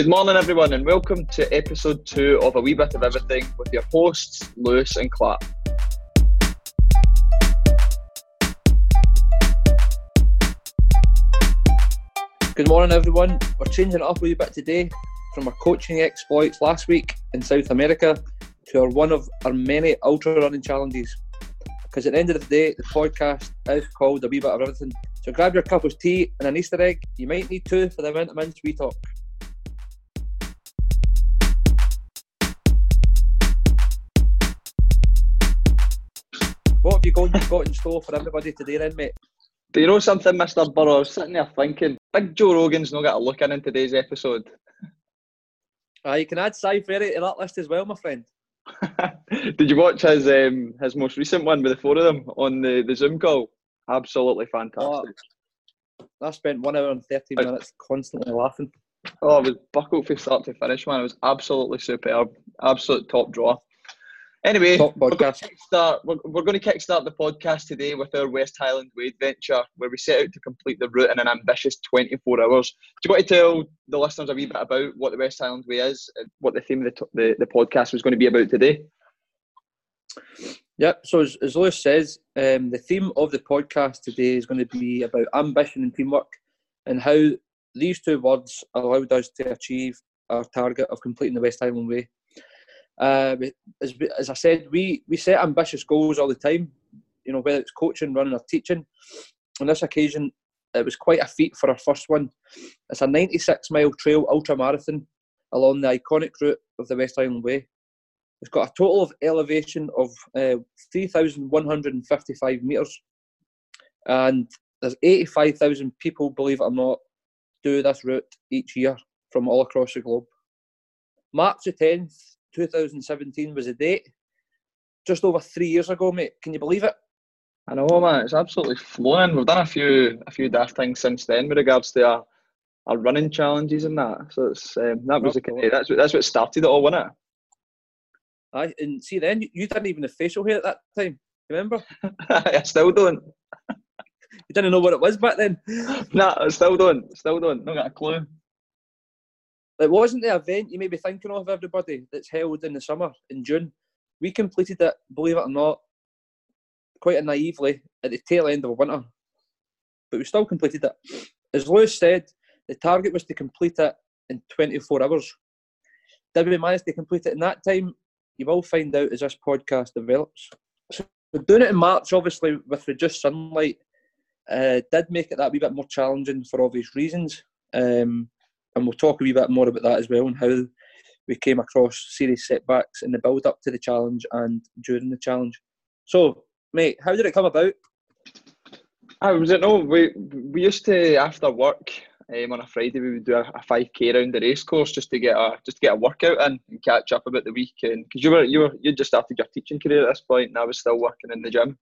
Good morning, everyone, and welcome to episode two of A Wee Bit of Everything with your hosts, Lewis and Clark. Good morning, everyone. We're changing it up a wee bit today from our coaching exploits last week in South America to our one of our many ultra running challenges. Because at the end of the day, the podcast is called A Wee Bit of Everything. So grab your cup of tea and an Easter egg. You might need two for the amount of minutes we talk. What have you got, in store for everybody today, then, mate? Do you know something, Mr. Burrow? I was sitting there thinking, Big Joe Rogan's not got a look in in today's episode. Uh, you can add Si Ferry to that list as well, my friend. Did you watch his um, his most recent one with the four of them on the, the Zoom call? Absolutely fantastic. Oh, I spent one hour and 13 minutes constantly laughing. Oh, it was buckled from start to finish, man. It was absolutely superb. Absolute top draw. Anyway, we're going, to kickstart, we're, we're going to kickstart the podcast today with our West Highland Way adventure, where we set out to complete the route in an ambitious 24 hours. Do you want to tell the listeners a wee bit about what the West Highland Way is and what the theme of the, the, the podcast was going to be about today? Yep. So as, as Lewis says, um, the theme of the podcast today is going to be about ambition and teamwork, and how these two words allowed us to achieve our target of completing the West Highland Way. Uh, as, as I said, we, we set ambitious goals all the time. You know, whether it's coaching, running, or teaching. On this occasion, it was quite a feat for our first one. It's a 96 mile trail ultra marathon along the iconic route of the West Highland Way. It's got a total of elevation of uh, 3,155 metres. And there's 85,000 people, believe it or not, do this route each year from all across the globe. March the 10th, 2017 was the date. Just over three years ago, mate. Can you believe it? I know, man. It's absolutely flowing. We've done a few a few daft things since then with regards to our, our running challenges and that. So it's um, that was the that's what that's what started it all, wasn't it? Aye, and see then, you, you didn't even have facial hair at that time. Remember? I still don't. You didn't know what it was back then. Nah, I still don't. Still don't. Not got a clue. It wasn't the event you may be thinking of, everybody, that's held in the summer in June. We completed it, believe it or not, quite naively at the tail end of winter. But we still completed it. As Lewis said, the target was to complete it in 24 hours. Did we manage to complete it in that time? You will find out as this podcast develops. So doing it in March, obviously, with reduced sunlight, uh, did make it that wee bit more challenging for obvious reasons. Um, and we'll talk a wee bit more about that as well and how we came across serious setbacks in the build up to the challenge and during the challenge. So, mate, how did it come about? I was it no. We we used to after work um, on a Friday we would do a five k around the race course just to get a just to get a workout in and catch up about the weekend because you were you were you just started your teaching career at this point and I was still working in the gym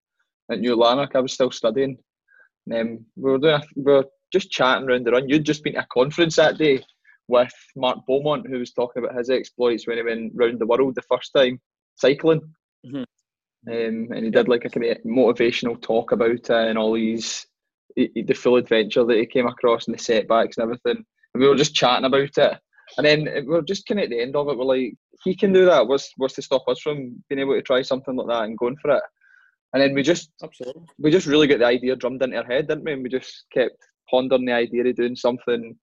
at New Lanark. I was still studying. Um, we were doing a, we were just chatting around the run. You'd just been to a conference that day with Mark Beaumont who was talking about his exploits when he went round the world the first time cycling. Mhm. Um, and he did like a kind of motivational talk about it and all these the the full adventure that he came across and the setbacks and everything. And we were just chatting about it. And then we were just kind of at the end of it, we're like, he can do that. What's what's to stop us from being able to try something like that and going for it? And then we just Absolutely. we just really got the idea drummed into our head, didn't we? And we just kept pondering the idea of doing something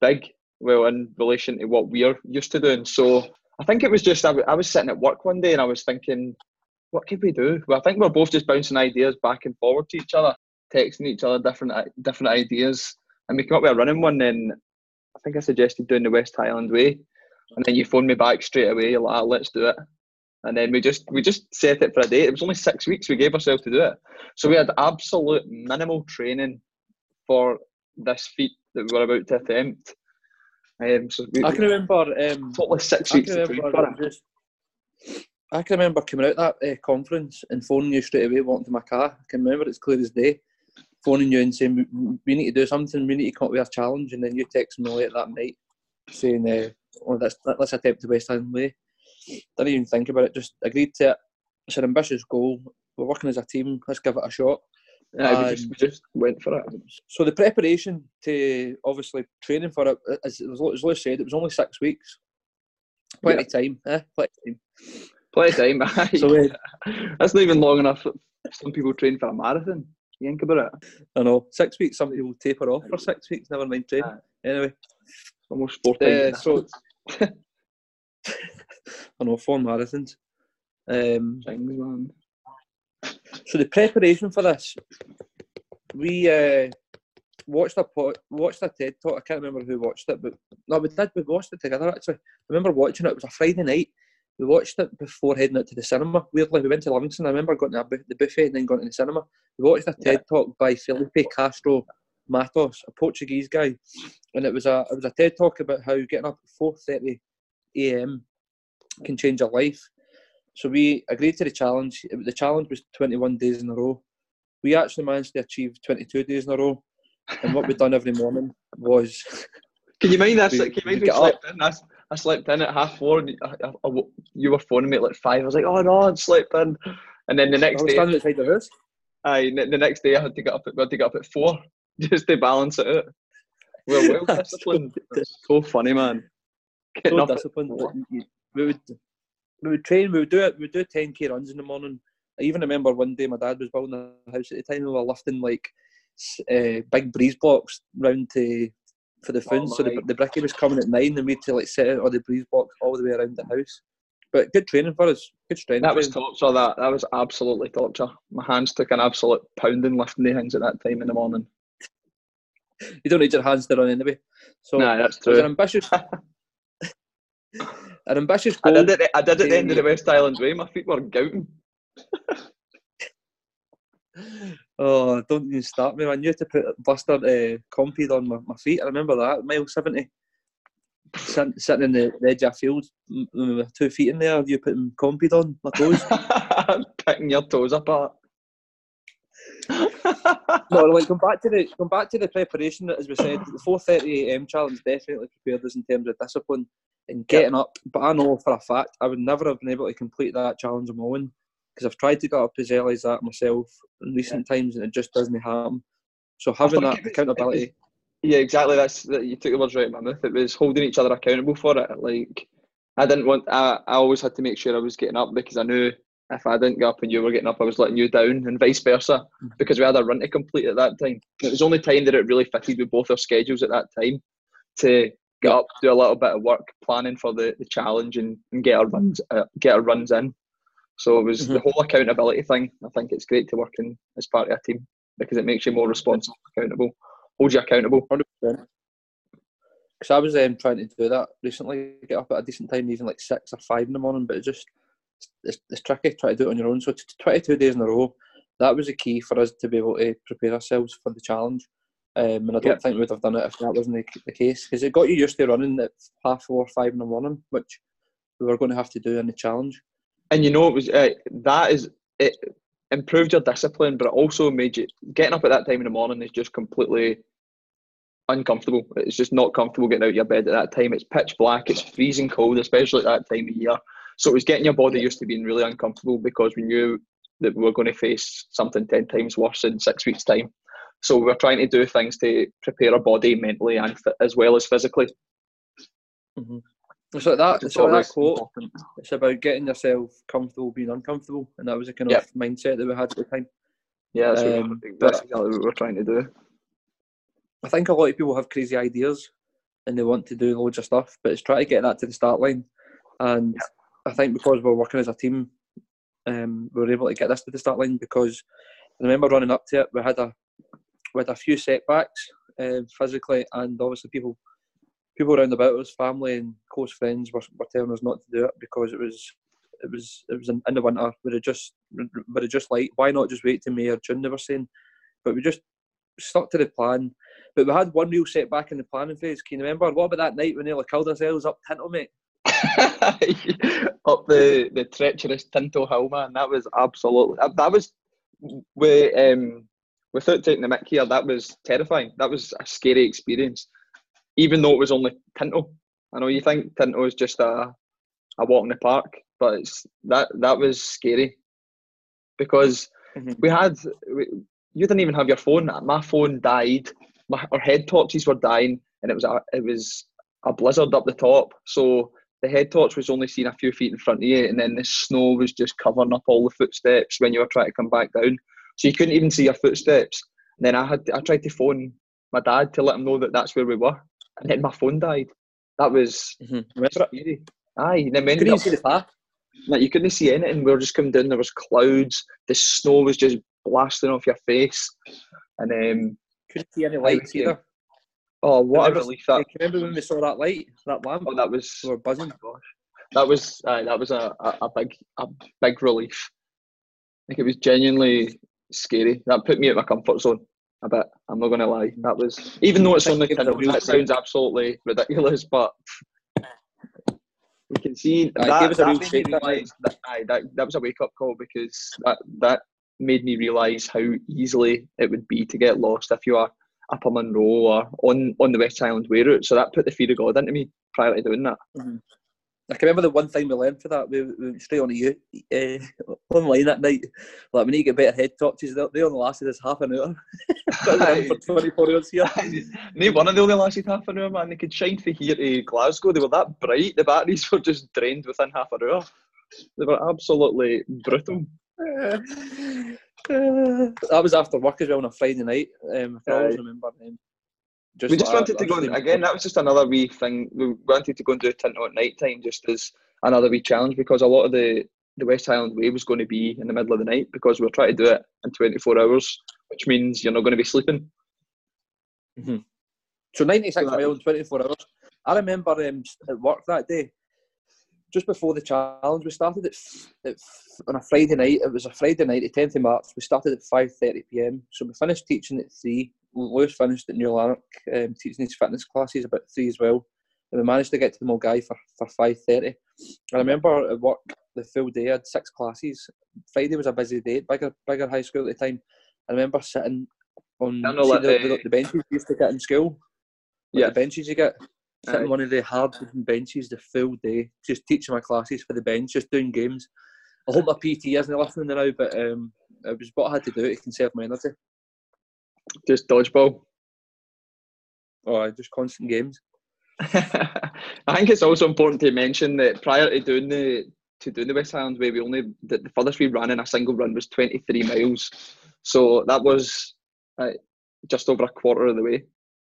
big, well, in relation to what we're used to doing. So I think it was just I, w- I was sitting at work one day and I was thinking, what could we do? Well, I think we're both just bouncing ideas back and forward to each other, texting each other different different ideas, and we came up with a running one. Then I think I suggested doing the West Highland Way, and then you phoned me back straight away. Like, "Ah, let's do it. And then we just we just set it for a day. It was only six weeks we gave ourselves to do it. So we had absolute minimal training for this feat that we were about to attempt. Um, so we, I can remember. Um, totally six I weeks can to train remember for it. just. I can remember coming out that uh, conference and phoning you straight away, walking to my car. I can remember it's clear as day. Phoning you and saying we, we need to do something. We need to come up with a challenge, and then you text me late that night saying, uh, "Oh, let's let's attempt the West Highland Way." Didn't even think about it. Just agreed to it. It's an ambitious goal. We're working as a team. Let's give it a shot. Yeah, we just, we just went for it. So the preparation to obviously training for it, as, as Lewis said, it was only six weeks. Plenty yeah. time, eh? Plenty time. Plenty time. so uh, that's not even long enough. Some people train for a marathon. You think about it. I know. Six weeks. Some people taper off for six weeks. Never mind training. Yeah. Anyway, almost four times. Uh, so I know four marathons. Um, Things, man. So the preparation for this, we uh, watched a watched a TED talk. I can't remember who watched it, but no, we did. We watched it together. Actually, I remember watching it. It was a Friday night. We watched it before heading out to the cinema. Weirdly, we went to Livingston. I remember going to the buffet and then going to the cinema. We watched a TED talk by Felipe Castro Matos, a Portuguese guy, and it was a it was a TED talk about how getting up at four thirty a.m. can change your life. So we agreed to the challenge. The challenge was 21 days in a row. We actually managed to achieve 22 days in a row. And what we'd done every morning was. Can you mind that? Can you mind we slept in? I, I slept in at half four. And uh, uh, uh, I, I, you were phoning me at like five. I was like, oh no, I slept in. And then the next day. standing outside the house. Aye, the next day I had to get up. At, I had to get up at four just to balance it out. We're well disciplined. so funny, man. Getting so disciplined. We would we would train, we would do it, we would do 10k runs in the morning. I even remember one day my dad was building a house at the time, we were lifting like uh, big breeze blocks round to for the food. Oh so the, the bricky was coming at nine, and we had to like set out all the breeze blocks all the way around the house. But good training for us. Good strength. That was torture. That that was absolutely torture. My hands took an absolute pounding lifting the things at that time in the morning. you don't need your hands to run anyway. So nah, that's true. It was an ambitious, an ambitious goal. I did it. I did it at the end of the West Highland Way. My feet were gouting. oh, don't even start me, man. You had to put Buster uh, on my, my feet. I remember that, mile 70. Sitting, sitting in the, the edge of field with two feet in there, you putting Compeed on my toes. Picking your toes apart. no, like come back to the come back to the preparation. that, As we said, the four thirty AM challenge definitely prepared us in terms of discipline and getting up. But I know for a fact I would never have been able to complete that challenge on my own because I've tried to get up as early as that myself in recent yeah. times and it just doesn't happen. So having that accountability. yeah, exactly. That's that. You took the words right in my mouth. It was holding each other accountable for it. Like I didn't want. I, I always had to make sure I was getting up because I knew if I didn't get up and you were getting up, I was letting you down, and vice versa, mm-hmm. because we had a run to complete at that time. It was only time that it really fitted with both our schedules at that time to get up, do a little bit of work planning for the, the challenge, and, and get our runs uh, get our runs in. So it was mm-hmm. the whole accountability thing. I think it's great to work in as part of a team because it makes you more responsible, accountable, holds you accountable. 100%. Because I was um, trying to do that recently, get up at a decent time, even like six or five in the morning, but it just it's, it's tricky trying to do it on your own. So 22 days in a row, that was a key for us to be able to prepare ourselves for the challenge. Um, and I don't yeah. think we'd have done it if that wasn't the, the case because it got you used to running at half four, five in the morning, which we were going to have to do in the challenge. And you know, it was uh, that is it improved your discipline, but it also made you getting up at that time in the morning is just completely uncomfortable. It's just not comfortable getting out of your bed at that time. It's pitch black. It's freezing cold, especially at that time of year. So it was getting your body used to being really uncomfortable because we knew that we were going to face something 10 times worse in six weeks' time. So we are trying to do things to prepare our body mentally and as well as physically. Mm-hmm. So that, so that quote, important. it's about getting yourself comfortable being uncomfortable, and that was a kind of mindset that we had at the time. Yeah, that's, um, what, that's exactly what we're trying to do. I think a lot of people have crazy ideas and they want to do loads of stuff, but it's trying to get that to the start line. And I think because we're working as a team, um, we were able to get this to the start line because I remember running up to it, we had a had a few setbacks uh, physically, and obviously people people around about us, family and close friends, were, were telling us not to do it because it was it was it was in, in the winter. Would just we would just like why not just wait to May or June? They were saying, but we just stuck to the plan. But we had one real setback in the planning phase. Can you remember? What about that night when nearly killed ourselves up Tinto, mate? up the, the treacherous Tinto Hill, man. That was absolutely that was we um without taking the mic here. That was terrifying. That was a scary experience, even though it was only Tinto. I know you think Tinto is just a a walk in the park, but it's that that was scary because mm-hmm. we had we, you didn't even have your phone. My phone died. My, our head torches were dying, and it was a it was a blizzard up the top. So the head torch was only seen a few feet in front of you, and then the snow was just covering up all the footsteps when you were trying to come back down. So you couldn't even see your footsteps. And then I had I tried to phone my dad to let him know that that's where we were, and then my phone died. That was Mm-hmm. scary. Aye, and then we ended up, see the path. like you couldn't see anything. We were just coming down. There was clouds. The snow was just blasting off your face, and um, Couldn't see any lights either. oh, what a Remember- relief that. Can remember when we saw that light, that lamp? Oh, that was We were buzzing. that was uh, that was a, a, a big a big relief. Like it was genuinely scary. That put me at my comfort zone a bit. I'm not gonna lie. That was even though it's only it was a that sounds absolutely ridiculous, but we can see that, give us a that real made shake, me that realise that, that that was a wake up call because that that made me realise how easily it would be to get lost if you are up a Munro or on on the West Highland Way route. So that put the fear of God into me prior to doing that. Mm-hmm. I can remember the one thing we learned for that. We, we went straight on to you uh, online that night. Like, we need to get better head torches. They only lasted us half an hour. Got them in for 24 hours here. No one of the only lasted half an hour, man. They could shine from here to Glasgow. They were that bright. The batteries were just drained within half an hour. They were absolutely brutal. that was after work as well on a Friday night. Um, if I always remember. Um, we just wanted to go again. That was just another wee thing. We wanted to go and do Tinto at night time, just as another wee challenge because a lot of the the West Highland Way was going to be in the middle of the night because we were trying to do it in 24 hours, which means you're not going to be sleeping. So 96 So miles, 24 hours. I remember um, at work that day, just before the challenge, we started at, at on a Friday night. It was a Friday night, the 10th of March. We started at 5.30 p.m. So we finished teaching at 3. Lewis finished at New Lanark, um, teaching his fitness classes about 3 as well. And we managed to get to the Milngavie for, for 5.30. I remember at work, the full day, I had six classes. Friday was a busy day, bigger, bigger high school at the time. I remember sitting on I see like, the, the- the, benches you used to get in school. Like Yeah. the benches you get. Sitting Aye. on one of the hard benches the full day, just teaching my classes for the bench, just doing games. I hope my PT isn't listening now, but um, it was what I had to do to conserve my energy. Just dodgeball. Or just constant games. I think it's also important to mention that prior to doing the to doing the West Highlands Way, we only the, the furthest we ran in a single run was 23 miles, so that was uh, just over a quarter of the way.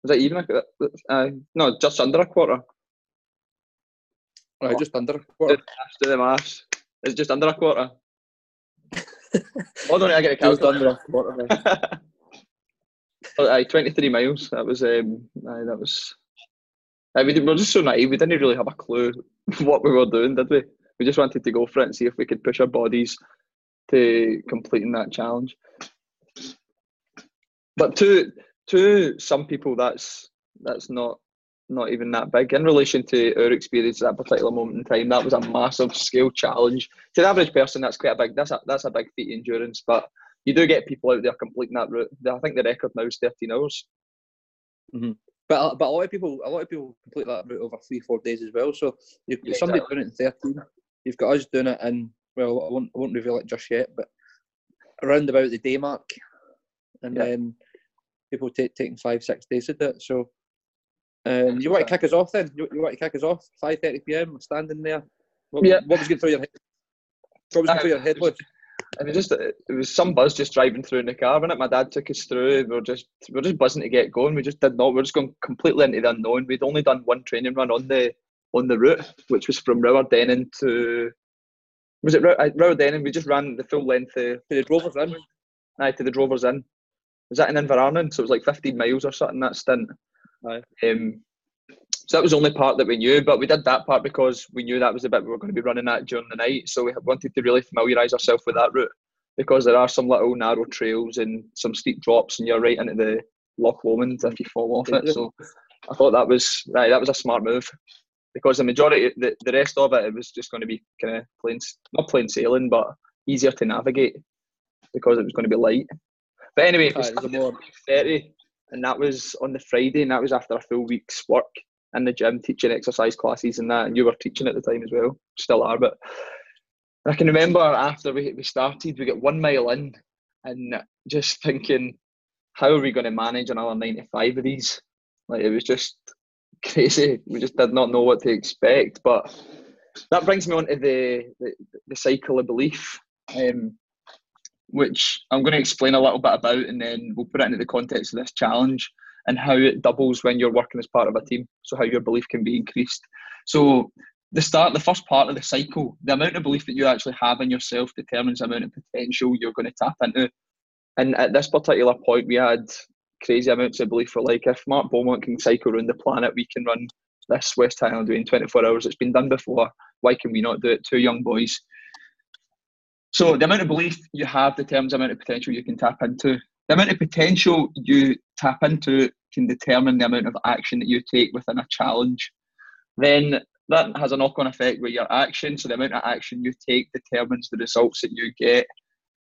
Was that even a uh, no, just under a quarter? Right, just under a quarter. Maths, Do the maths. It's just under a quarter. Hold on, I get a Just under a quarter. aye, 23 miles. That was um, aye, that was. We were just so naive. We didn't really have a clue what we were doing, did we? We just wanted to go for it and see if we could push our bodies to completing that challenge. But to to some people, that's that's not not even that big in relation to our experience at that particular moment in time. That was a massive scale challenge to the average person. That's quite a big. That's a that's a big feat of endurance, but you do get people out there completing that route. I think the record now is 13 hours. But uh, but a lot of people a lot of people complete that route over three four days as well. So you've Yeah, somebody exactly. doing it in thirteen. You've got us doing it in well I won't I won't reveal it just yet, but around about the day mark, and Yeah. then people take taking five six days to do it. So. Um, you want to kick us off then? You, you want to kick us off? Five thirty PM. We're standing there. What, Yeah. what was going through your head? What was going Uh, through your head, Lewis? It was just it was some buzz just driving through in the car. When it my dad took us through, we were just we were just buzzing to get going. We just did not. We were just going completely into the unknown. We'd only done one training run on the on the route, which was from Rowardennan to was it Row- uh, Rowardennan? We just ran the full length of To the Drovers Inn. aye, to the Drovers Inn. Was that in Inverarnan? So it was like 15 miles or something that stint. Aye. Um, so that was the only part that we knew, but we did that part because we knew that was the bit we were going to be running at during the night. So we wanted to really familiarise ourselves with that route because there are some little narrow trails and some steep drops, and you're right into the Loch Lomond if you fall off it. So I thought that was right, that was a smart move because the majority, the, the rest of it, it was just going to be kind of plain, not plain sailing, but easier to navigate because it was going to be light. But anyway, we Aye, it was more 30, and that was on the Friday, and that was after a full week's work in the gym, teaching exercise classes and that. And you were teaching at the time as well, still are. But I can remember after we, we started, we got one mile in, and just thinking, how are we going to manage another 95 of these? Like it was just crazy. We just did not know what to expect. But that brings me on to the, the, the cycle of belief, um, which I'm going to explain a little bit about and then we'll put it into the context of this challenge and how it doubles when you're working as part of a team. So, how your belief can be increased. So, the start, the first part of the cycle, the amount of belief that you actually have in yourself determines the amount of potential you're going to tap into. And at this particular point, we had crazy amounts of belief for like if Mark Beaumont can cycle around the planet, we can run this West Highland in 24 hours. It's been done before. Why can we not do it? Two young boys. So the amount of belief you have determines the amount of potential you can tap into. The amount of potential you tap into can determine the amount of action that you take within a challenge. Then that has a knock-on effect with your action. So the amount of action you take determines the results that you get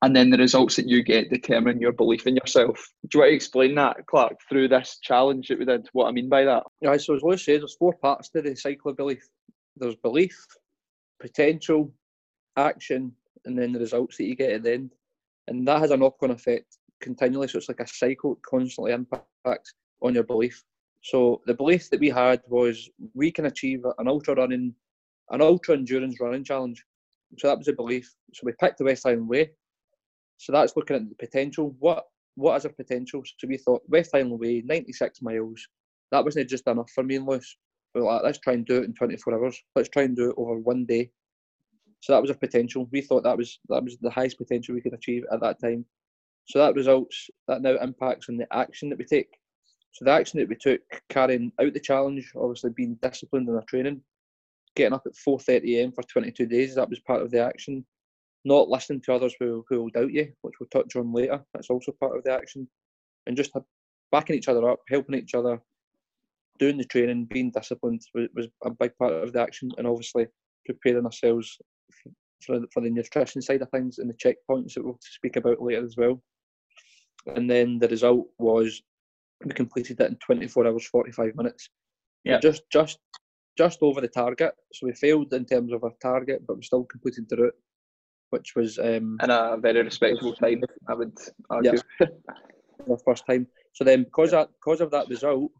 and then the results that you get determine your belief in yourself. Do you want to explain that, Clark, through this challenge that we did? What I mean by that? Yeah, so as Lewis said, there's four parts to the cycle of belief. There's belief, potential, action, and then the results that you get at the end. And that has a knock-on effect continually. So it's like a cycle that constantly impacts on your belief. So the belief that we had was we can achieve an ultra running, an ultra endurance running challenge. So that was a belief. So we picked the West Highland Way so that's looking at the potential. What what is our potential? So we thought West Highland Way, 96 miles. That wasn't just enough for me and Lewis. We like, let's try and do it in 24 hours. Let's try and do it over one day. So that was our potential. We thought that was that was the highest potential we could achieve at that time. So that results that now impacts on the action that we take. So the action that we took, carrying out the challenge, obviously being disciplined in our training, getting up at 4:30 a.m. for 22 days, that was part of the action not listening to others who, who will doubt you, which we'll touch on later. That's also part of the action. And just backing each other up, helping each other, doing the training, being disciplined was, was a big part of the action. And obviously preparing ourselves for, for the nutrition side of things and the checkpoints that we'll speak about later as well. And then the result was we completed that in 24 hours 45 minutes. Yeah. Just just just over the target. So we failed in terms of our target, but we still completed the route which was um, in a very respectable time. I would argue. Yeah, the first time. So then, because of, because of that result,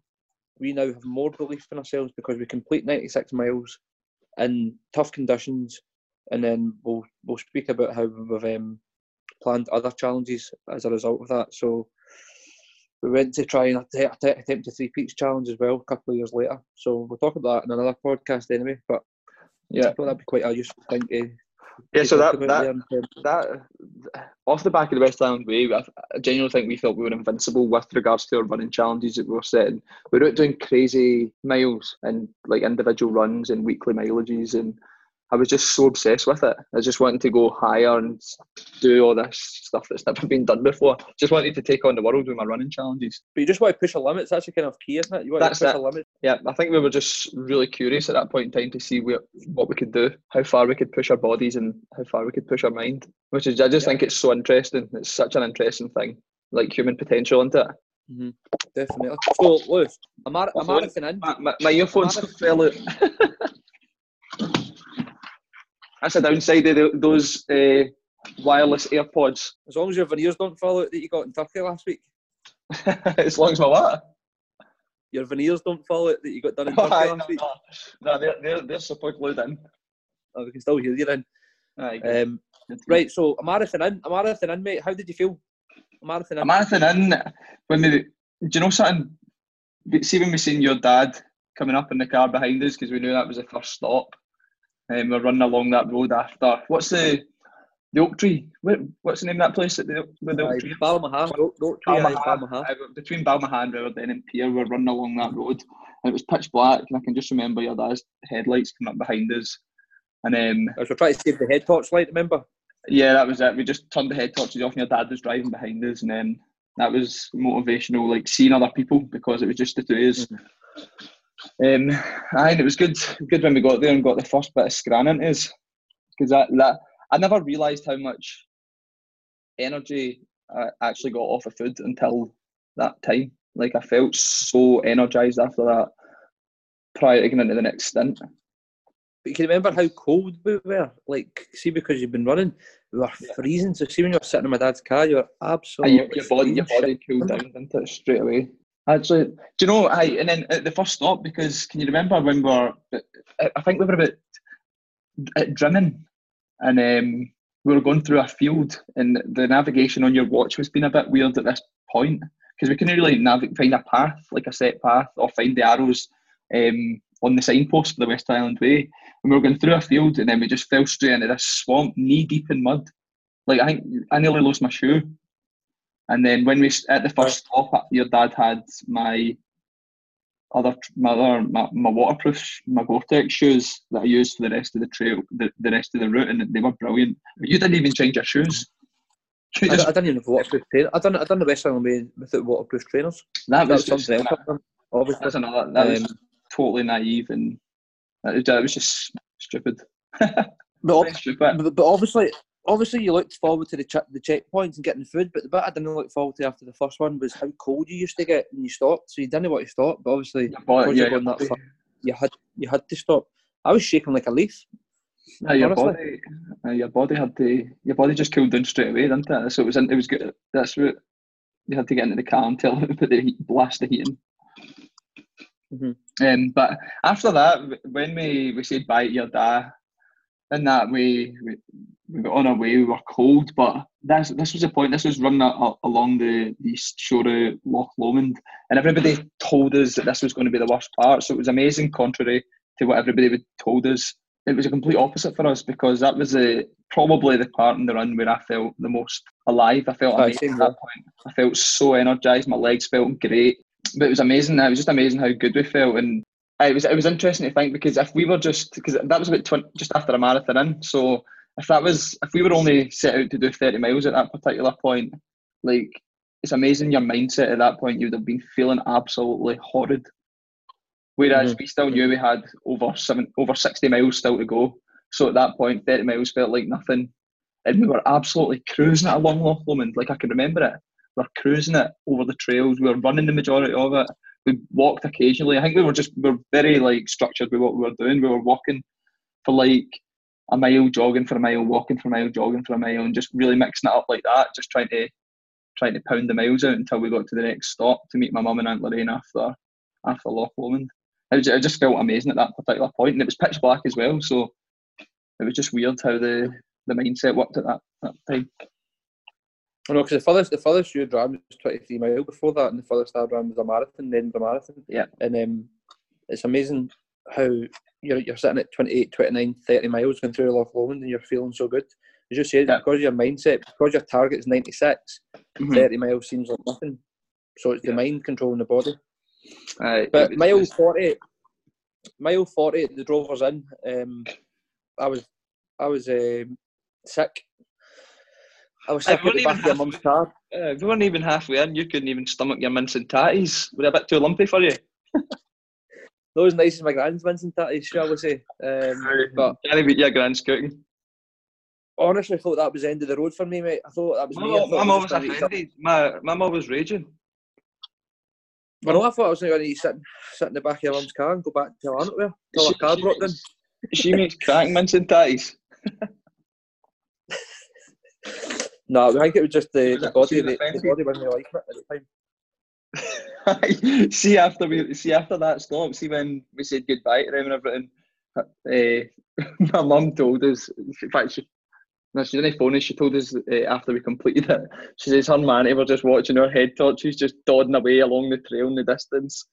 we now have more belief in ourselves because we complete 96 miles in tough conditions, and then we'll we'll speak about how we've um, planned other challenges as a result of that. So we went to try and attempt a three peaks challenge as well a couple of years later. So we'll talk about that in another podcast anyway. But yeah, I thought that'd be quite a useful thing to yeah, so that that, that off the back of the West Highland Way, I genuinely think we felt we were invincible with regards to our running challenges that we were setting. We were out doing crazy miles and like individual runs and weekly mileages and I was just so obsessed with it. I just wanted to go higher and do all this stuff that's never been done before. Just wanted to take on the world with my running challenges. But you just want to push the limits. That's the kind of key, isn't it? You want that's to push the limits. Yeah, I think we were just really curious at that point in time to see what, what we could do, how far we could push our bodies, and how far we could push our mind. Which is, I just yeah. think it's so interesting. It's such an interesting thing, like human potential, isn't it? Mm-hmm. Definitely. So, Lewis, a, mar- a marathon in. My, my, my earphones fell out. That's a downside of the, those uh, wireless AirPods. As long as your veneers don't fall out that you got in Turkey last week. as long as my what? Your veneers don't fall out that you got done in Turkey oh, last no, week. No, no they're, they're, they're super glued in. Oh, we can still hear you then. Aye, um, right, so a marathon in, a marathon in, mate. How did you feel? A marathon in. A marathon in. When we, do you know something? See when we seen your dad coming up in the car behind us because we knew that was the first stop and we're running along that road after. What's the the oak tree? What, what's the name of that place? At the, where the oak tree? Balmaha. Oak, oak tree. Balmaha. Balmaha. Between Balmaha and Rowardennan Pier, we're running along that road, and it was pitch black. And I can just remember your dad's headlights coming up behind us, and um, I was trying to save the head torch light. Remember? Yeah, that was it. We just turned the head torches off, and your dad was driving behind us, and then that was motivational, like seeing other people because it was just the two of us. Mm-hmm. Um, and it was good, good when we got there and got the first bit of scran into us because that, that I never realised how much energy I actually got off of food until that time. Like I felt so energised after that prior to getting into the next stint. But you can remember how cold we were. Like, see, because you've been running, we were Yeah. freezing. So see, when you're sitting in my dad's car, you're Aye, absolutely your, your body, your body cooled down, didn't it, straight away? Actually, do you know? I and then at the first stop because can you remember when we were? I think we were about at Drymen, and um, we were going through a field, and the navigation on your watch was being a bit weird at this point because we couldn't really navigate, find a path, like a set path, or find the arrows um, on the signpost for the West Highland Way. And we were going through a field, and then we just fell straight into this swamp, knee deep in mud. Like I think I nearly lost my shoe. And then when we at the first stop, your dad had my other my other my, my waterproof my Gore-Tex shoes that I used for the rest of the trail, the, the rest of the route, and they were brilliant. You didn't even change your shoes. You I, just- I didn't even have waterproof trainers. I done I done the West Highland without waterproof trainers. that That was was just, something else. Obviously, that's another. That was Um, totally naive and that was, that was just stupid. but, ob- stupid. but, but obviously, obviously, you looked forward to the ch- the checkpoints and getting food. But the bit I didn't look forward to after the first one was how cold you used to get when you stopped. So you didn't want to stop, but obviously, body, yeah, you're going that body, far, you had you had to stop. I was shaking like a leaf. your body, your body had to, your body just cooled down straight away, didn't it? So it was, in, it was good. That's what you had to get into the car and tell it put the heat, blast the heating. Mhm. Um, but after that, when we, we said bye to your dad, in that way, we, we got on our way. We were cold, but that's this was the point. This was running a, a- along the, the east shore of Loch Lomond, and everybody told us that this was going to be the worst part. So it was amazing, contrary to what everybody would told us. It was a complete opposite for us because that was the probably the part in the run where I felt the most alive. I felt amazing at that point. I felt so energized. My legs felt great. But it was amazing. It was just amazing how good we felt, and it was it was interesting to think because if we were just because that was about 20, just after a marathon in, so if that was if we were only set out to do thirty miles at that particular point, like it's amazing your mindset at that point. You'd have been feeling absolutely horrid. Whereas mm-hmm. we still knew we had over seven over sixty miles still to go. So at that point, thirty miles felt like nothing, and we were absolutely cruising it along Loch Lomond. Like I can remember it. We were cruising it over the trails. We were running the majority of it. We walked occasionally. I think we were just we were very like structured with what we were doing. We were walking for like a mile, jogging for a mile, walking for a mile, jogging for a mile, and just really mixing it up like that. Just trying to trying to pound the miles out until we got to the next stop to meet my mum and Aunt Lorraine after after Loch Lomond. It, it just felt amazing at that particular point, and it was pitch black as well. So it was just weird how the the mindset worked at that, that time. I know because the furthest the furthest you ran was twenty three mile before that, and the furthest I ran was a marathon, then the marathon. Yeah. And um, it's amazing how you're you're sitting at 28, 29, 30 miles going through a Loch Lomond, and you're feeling so good. As you said, Yeah. because of your mindset, because your target is ninety six, Mhm. 30 miles seems like nothing. So it's Yeah. the mind controlling the body. Aye, But was mile just- forty, mile forty, the Drovers Inn. Um, I was, I was um, sick. I was sick at the back of your mum's car. Uh, we weren't even halfway in. You couldn't even stomach your mince and tatties. Were they a bit too lumpy for you? Not as nice as my grand's and Tatty, shall we say? Um, but Can't beat your grand's cooking. honestly, I thought that was the end of the road for me, mate. I thought that was My me. Mum my mum was was just gonna eat offended. My my mum was raging. Well, no, I thought I was going to sit, sit in the back of your mum's car and go back to till She- her car she broke makes- She makes crack mince and tatties. No, I think it was just the, was- the body. The, the body wasn't liking it at the time. see after we see after that stop, see when we said goodbye to them and everything. Uh, my mum told us. In fact, she, no, she didn't phone us. She told us uh, after we completed it. She says her and Manny were just watching her head torches just dodging away along the trail in the distance.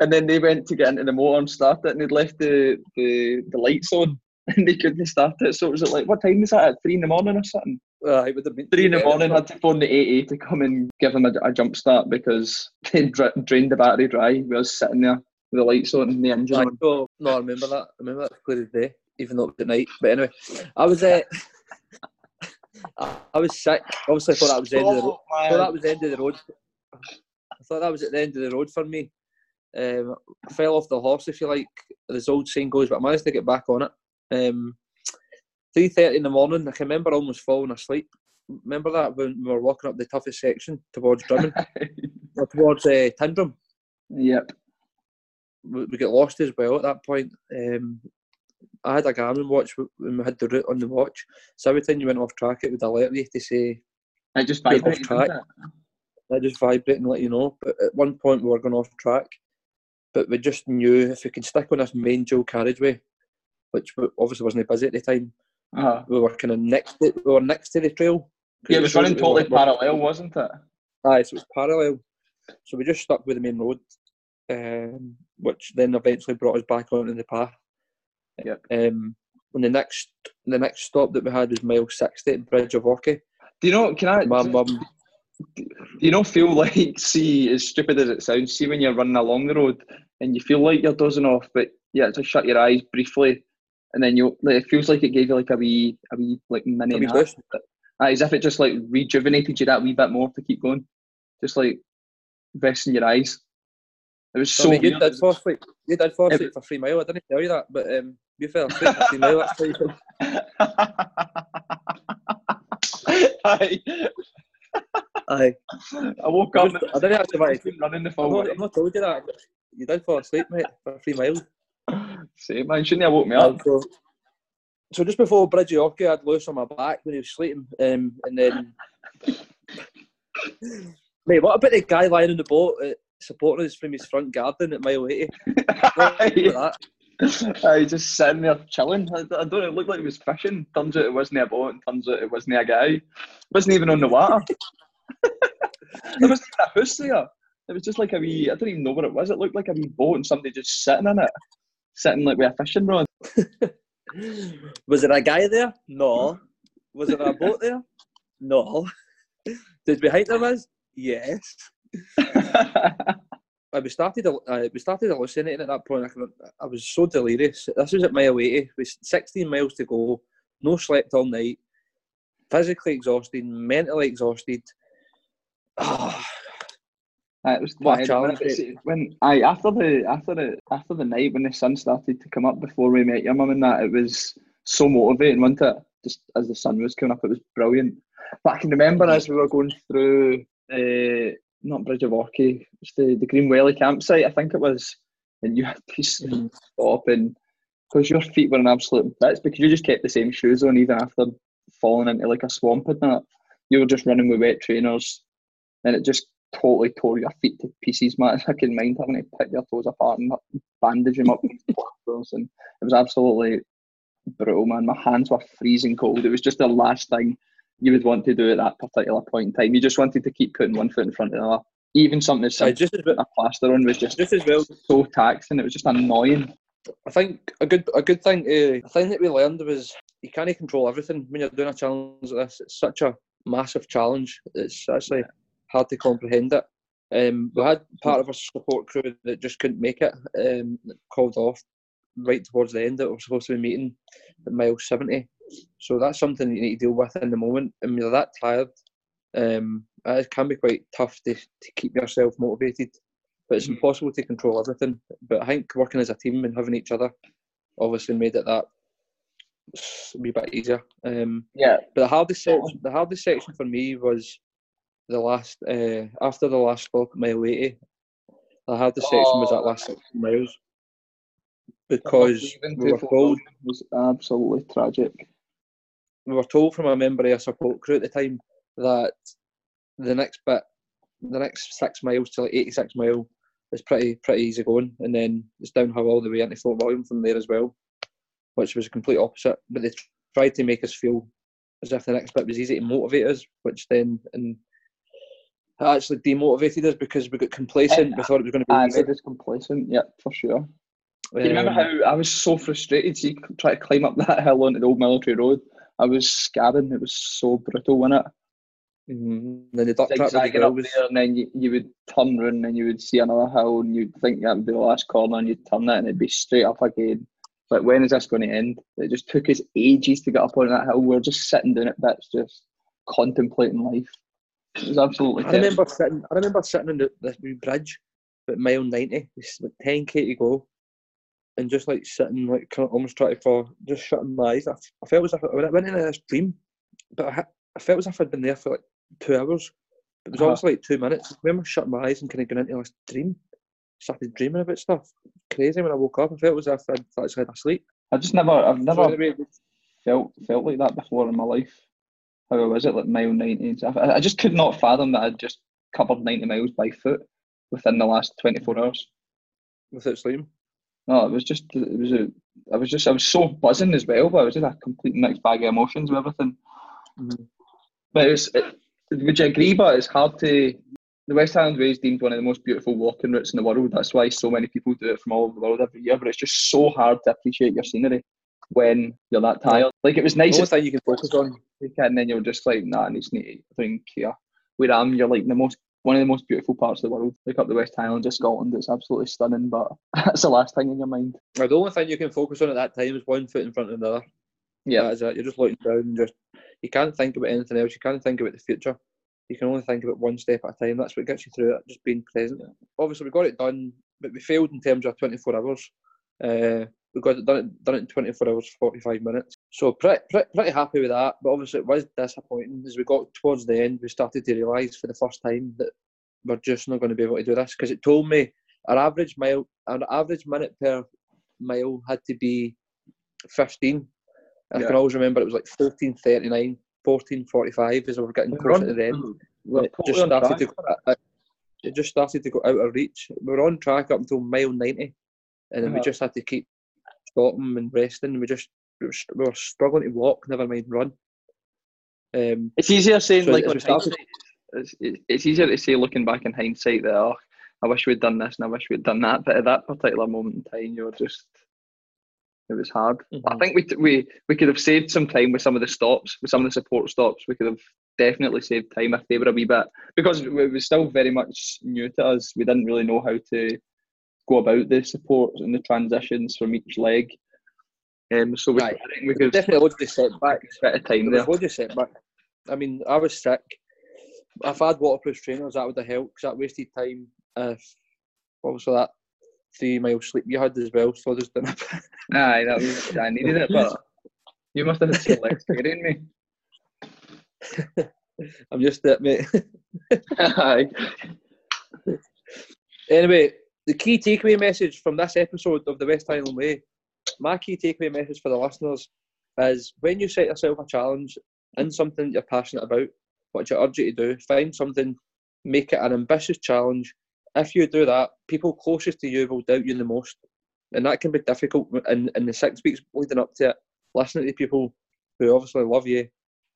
And then they went to get into the motor and start it, and they'd left the, the, the lights on, and they couldn't start it. So it was like, what time was that? At three in the morning or something? Uh, it would have been three in the morning, had to phone the AA to come and give them a, a jump start because they dra- drained the battery dry. We was sitting there with the lights on and the engine on. so, no, I remember that. I remember that clear as day, even though it was at night. But anyway, I was uh, I, I was sick. Obviously, I thought that was the end of the road. I thought that was the end of the road. I thought that was at the end of the road for me. Um, I fell off the horse, if you like, as old saying goes, but I managed to get back on it. Um, three thirty in the morning. I can remember almost falling asleep. Remember that when we were walking up the toughest section towards Drummond, or towards uh, Tyndrum. yep. we, we get lost as well at that point. Um, I had a Garmin watch when we had the route on the watch. So every time you went off track, it would alert you to say I just Went off track. I just vibrate and let you know. But at one point we were going off track, but we just knew if we could stick on this main dual carriageway, which obviously wasn't busy at the time, Uh-huh. we were kind of next. To, we were next to the trail. Yeah, it was running that we were- totally parallel, wasn't it? Aye, so it was parallel. So we just stuck with the main road, um, which then eventually brought us back onto the path. Yep. Um, and the next, the next stop that we had was mile sixty at Bridge of Orchy. Do you know? Can I? My do mum, you not feel like see as stupid as it sounds? See when you're running along the road and you feel like you're dozing off, but yeah, just shut your eyes briefly, and then you like, it feels like it gave you like a wee, a wee like mini A wee nap. boost. Aye, as if it just like rejuvenated you that wee bit more to keep going, just like resting your eyes. It was so. I mean, you did fall asleep. You did fall It- for three mile. I didn't tell you that, but um, you fell asleep for three mile. That's you. Aye. Aye. I woke up. I didn't actually I've to. been running the full not. I've not told you that. You did fall asleep, mate, for three miles. Same man, shouldn't have woke me up. So, so just before Bridge of Orchy, I had Lewis on my back when he was sleeping, um, and then. Mate, what about the guy lying in the boat uh, supporting us from his front garden at mile 80? What about that? I just sitting there chilling. I, I don't know, it looked like he was fishing. Turns out it wasn't a boat, and turns out it wasn't a guy. It wasn't even on the water. there wasn't even a house there. It was just like a wee, I don't even know what it was. It looked like a wee boat and somebody just sitting in it. Sitting like with a fishing rod. Was there a guy there? No. Was there a boat there? No. Did behind there was? Yes. I we started uh, we started hallucinating at that point. I, I was so delirious. This was at mile eighty. With sixteen miles to go, no slept all night, physically exhausted, mentally exhausted. Ah, Aye, it was tired, challenge, it? When I after the after the after the night when the sun started to come up before we met your mum and that, it was so motivating, wasn't it? Just as the sun was coming up, it was brilliant. But I can remember as we were going through, uh, not Bridge of Orchy, it's the the Green Welly campsite, I think it was, and you had to stop and because your feet were in absolute bits because you just kept the same shoes on even after falling into like a swamp and that. You were just running with wet trainers, and it just totally tore your feet to pieces, man. I can mind having to pick your toes apart and bandage them up with and it was absolutely brutal, man. My hands were freezing cold. It was just the last thing you would want to do at that particular point in time. You just wanted to keep putting one foot in front of the other. Even something as simple just as well, as a plaster on was just just as well. so taxing. It was just annoying. I think a good a good thing to, a thing that we learned was you can't control everything when you're doing a challenge like this. It's such a massive challenge. It's actually hard to comprehend it. Um, we had part of our support crew that just couldn't make it. Um, called off right towards the end. That we were supposed to be meeting at mile seventy. So that's something you need to deal with in the moment. And when you're that tired, um, it can be quite tough to, to keep yourself motivated. But it's impossible to control everything. But I think working as a team and having each other obviously made it that a wee bit easier. Um, Yeah, but the hardest section, the hardest section for me was the last uh, after the last stop at mile eighty. The hardest section was that last six miles because we were told was absolutely tragic. we were told from a member of our support crew at the time that the next bit, the next six miles to like eighty six mile is pretty pretty easy going, and then it's downhill all the way into Fort William from there as well, which was a complete opposite. But they tried to make us feel as if the next bit was easy to motivate us, which then and it actually demotivated us because we got complacent. We thought it was going to be I easy. said it's complacent. Yeah, for sure. Do you remember Um, how I was so frustrated? See, try to climb up that hill onto the old military road. I was scabbing. It was so brutal, wasn't it? mhm. Then the duck trap the up was there, and then you, you would turn round and you would see another hill, and you'd think that would be the last corner, and you'd turn it, and it'd be straight up again. Like, when is this going to end? It just took us ages to get up on that hill. We were just sitting down at bits, just contemplating life. It was absolutely. I remember sitting. I remember sitting on the, this wee bridge at mile ninety, with ten k to go, and just like sitting, like kind of almost trying to fall, just shutting my eyes. I, I felt as if I went into this dream, but I, I felt as if I'd been there for like two hours. It was Uh-huh. almost like two minutes. I remember shutting my eyes and kind of going into this dream. Started dreaming about stuff. Crazy when I woke up. I felt as if I'd actually had a sleep. I just never, I've never felt felt like that before in my life. How was it like mile ninety? I, I just could not fathom that I'd just covered ninety miles by foot within the last twenty four hours without sleeping. No, it was just it was a I was just I was so buzzing as well, but I was just a complete mixed bag of emotions with everything. Mm-hmm. But it was, it, would you agree? But it's hard to. The West Highland Way is deemed one of the most beautiful walking routes in the world. That's why so many people do it from all over the world every year. But it's just so hard to appreciate your scenery when you're that tired. Like it was nice. The thing you can focus on. And then you're just like, nah, I need to drink here. Where I'm, you're like the most one of the most beautiful parts of the world. Look up the West Highlands of Scotland. It's absolutely stunning, but that's the last thing in your mind. the only thing you can focus on at that time is one foot in front of another. Yeah, that is it. You're just looking down and just you can't think about anything else. You can't think about the future. You can only think about one step at a time. That's what gets you through it. Just being present. Yeah. Obviously, we got it done, but we failed in terms of 24 hours. Uh, we got it done, it done it in 24 hours 45 minutes. So pretty, pretty, pretty happy with that but obviously it was disappointing as we got towards the end we started to realise for the first time that we're just not going to be able to do this because it told me our average mile our average minute per mile had to be 15 I can always remember it was like 14.39 14.45 as we were getting closer to the end. it just started to go, it just started to go out of reach. We were on track up until mile 90 and then yeah. we just had to keep stopping and resting. We just we were, struggling to walk, never mind run. Um, it's easier saying so like it's, it's easier to say looking back in hindsight that oh, I wish we'd done this and I wish we'd done that. But at that particular moment in time, you were just it was hard. Mm-hmm. I think we we we could have saved some time with some of the stops, with some of the support stops. We could have definitely saved time if they were a wee bit because it was still very much new to us. We didn't really know how to go about the support and the transitions from each leg. Um, so we, right. I think we could definitely loads of setbacks. Bit of time there. Loads of setbacks. I mean, I was sick. If I had waterproof trainers, that would have helped because that wasted time. Obviously that three mile sleep you had as well, so I just didn't. Aye, that was I needed it, but you must have had legs me. I'm just it, mate. Aye. Anyway, the key takeaway message from this episode of the West Highland Way, my key takeaway message for the listeners is when you set yourself a challenge in something you're passionate about, what I urge you to do, find something, make it an ambitious challenge. If you do that, people closest to you will doubt you the most. And that can be difficult in, in the six weeks leading up to it. Listening to people who obviously love you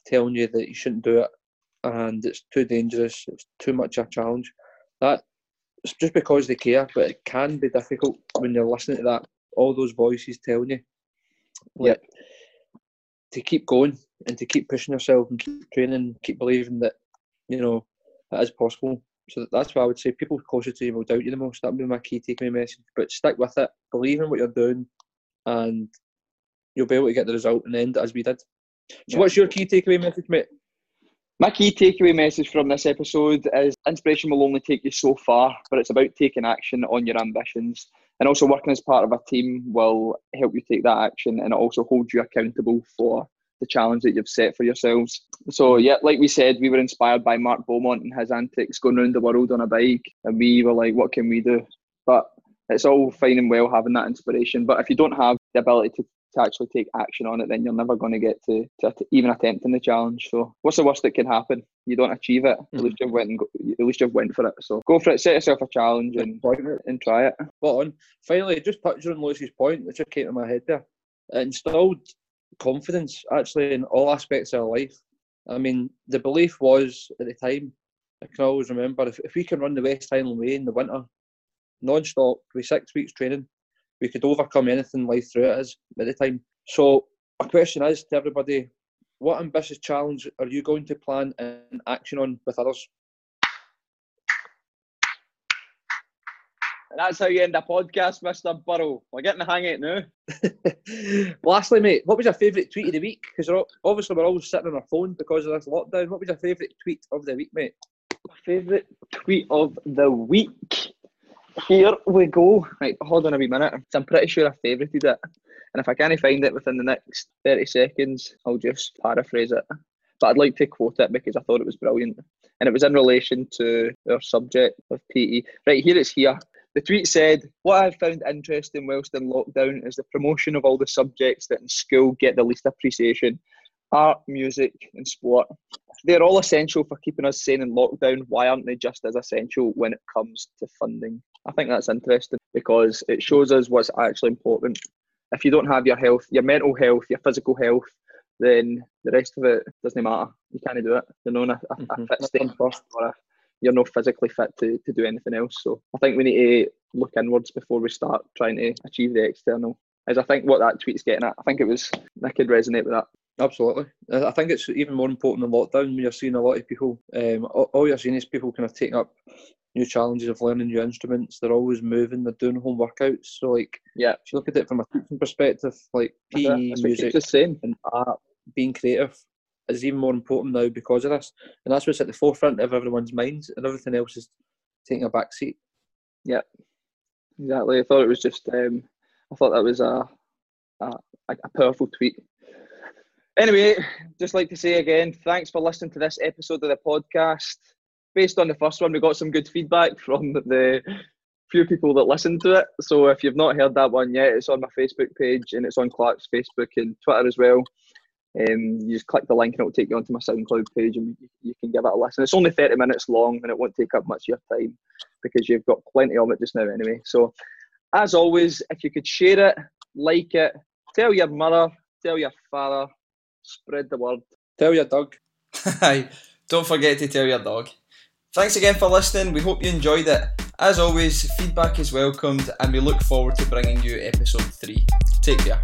telling you that you shouldn't do it and it's too dangerous, it's too much a challenge. That it's just because they care, but it can be difficult when you're listening to that, all those voices telling you. Like, To keep going and to keep pushing yourself and keep training, keep believing that, you know, it is possible. So that's why I would say people closer to you will doubt you the most. That would be my key takeaway message. But stick with it, believe in what you're doing, and you'll be able to get the result and end as we did. So, yeah. what's your key takeaway message, mate? My key takeaway message from this episode is inspiration will only take you so far, but it's about taking action on your ambitions. And also, working as part of a team will help you take that action and it also holds you accountable for the challenge that you've set for yourselves. So, yeah, like we said, we were inspired by Mark Beaumont and his antics going around the world on a bike. And we were like, what can we do? But it's all fine and well having that inspiration. But if you don't have the ability to to actually take action on it, then you're never going to get to, to even attempting the challenge. So, what's the worst that can happen? You don't achieve it. Mm-hmm. At least you've went and go, at least you've went for it. So, go for it. Set yourself a challenge and and try it. Spot on. Finally, just touching on Lewis's point, which just came to my head there. It instilled confidence actually in all aspects of our life. I mean, the belief was at the time. I can always remember if, if we can run the West Highland Way in the winter, non-stop, with six weeks training, we could overcome anything life threw at us at the time. So, my question is to everybody: What ambitious challenge are you going to plan and action on with others? And that's how you end a podcast, Mr. Burrow. We're getting the hang of it now. Lastly, mate, what was your favourite tweet of the week? Because obviously we're always sitting on our phone because of this lockdown. What was your favourite tweet of the week, mate? My favourite tweet of the week? Here we go. Right, hold on a wee minute. I'm pretty sure I favourited it. And if I can't find it within the next 30 seconds, I'll just paraphrase it. But I'd like to quote it because I thought it was brilliant. And it was in relation to our subject of PE. Right, here it's here. The tweet said, What I've found interesting whilst in lockdown is the promotion of all the subjects that in school get the least appreciation art, music, and sport. They're all essential for keeping us sane in lockdown. Why aren't they just as essential when it comes to funding? I think that's interesting because it shows us what's actually important. If you don't have your health, your mental health, your physical health, then the rest of it doesn't matter. You can't do it. You know, a, a, a fit staying first or if you're not physically fit to, to do anything else. So I think we need to look inwards before we start trying to achieve the external. As I think what that tweet's getting at, I think it was I could resonate with that. Absolutely. I think it's even more important in lockdown when you're seeing a lot of people. Um, all you're seeing is people kind of taking up new challenges of learning new instruments. They're always moving. They're doing home workouts. So, like, yeah, if you look at it from a teaching perspective, like PE, music, the same. and art, being creative is even more important now because of this. And that's what's at the forefront of everyone's minds, and everything else is taking a back seat. Yeah, exactly. I thought it was just. Um, I thought that was a a, a powerful tweet. Anyway, just like to say again, thanks for listening to this episode of the podcast. Based on the first one, we got some good feedback from the few people that listened to it. So if you've not heard that one yet, it's on my Facebook page and it's on Clark's Facebook and Twitter as well. Um, you just click the link and it'll take you onto my SoundCloud page and you can give it a listen. It's only 30 minutes long and it won't take up much of your time because you've got plenty of it just now anyway. So, as always, if you could share it, like it, tell your mother, tell your father, spread the word. Tell your dog. Don't forget to tell your dog. Thanks again for listening. We hope you enjoyed it. As always, feedback is welcomed and we look forward to bringing you episode 3. Take care.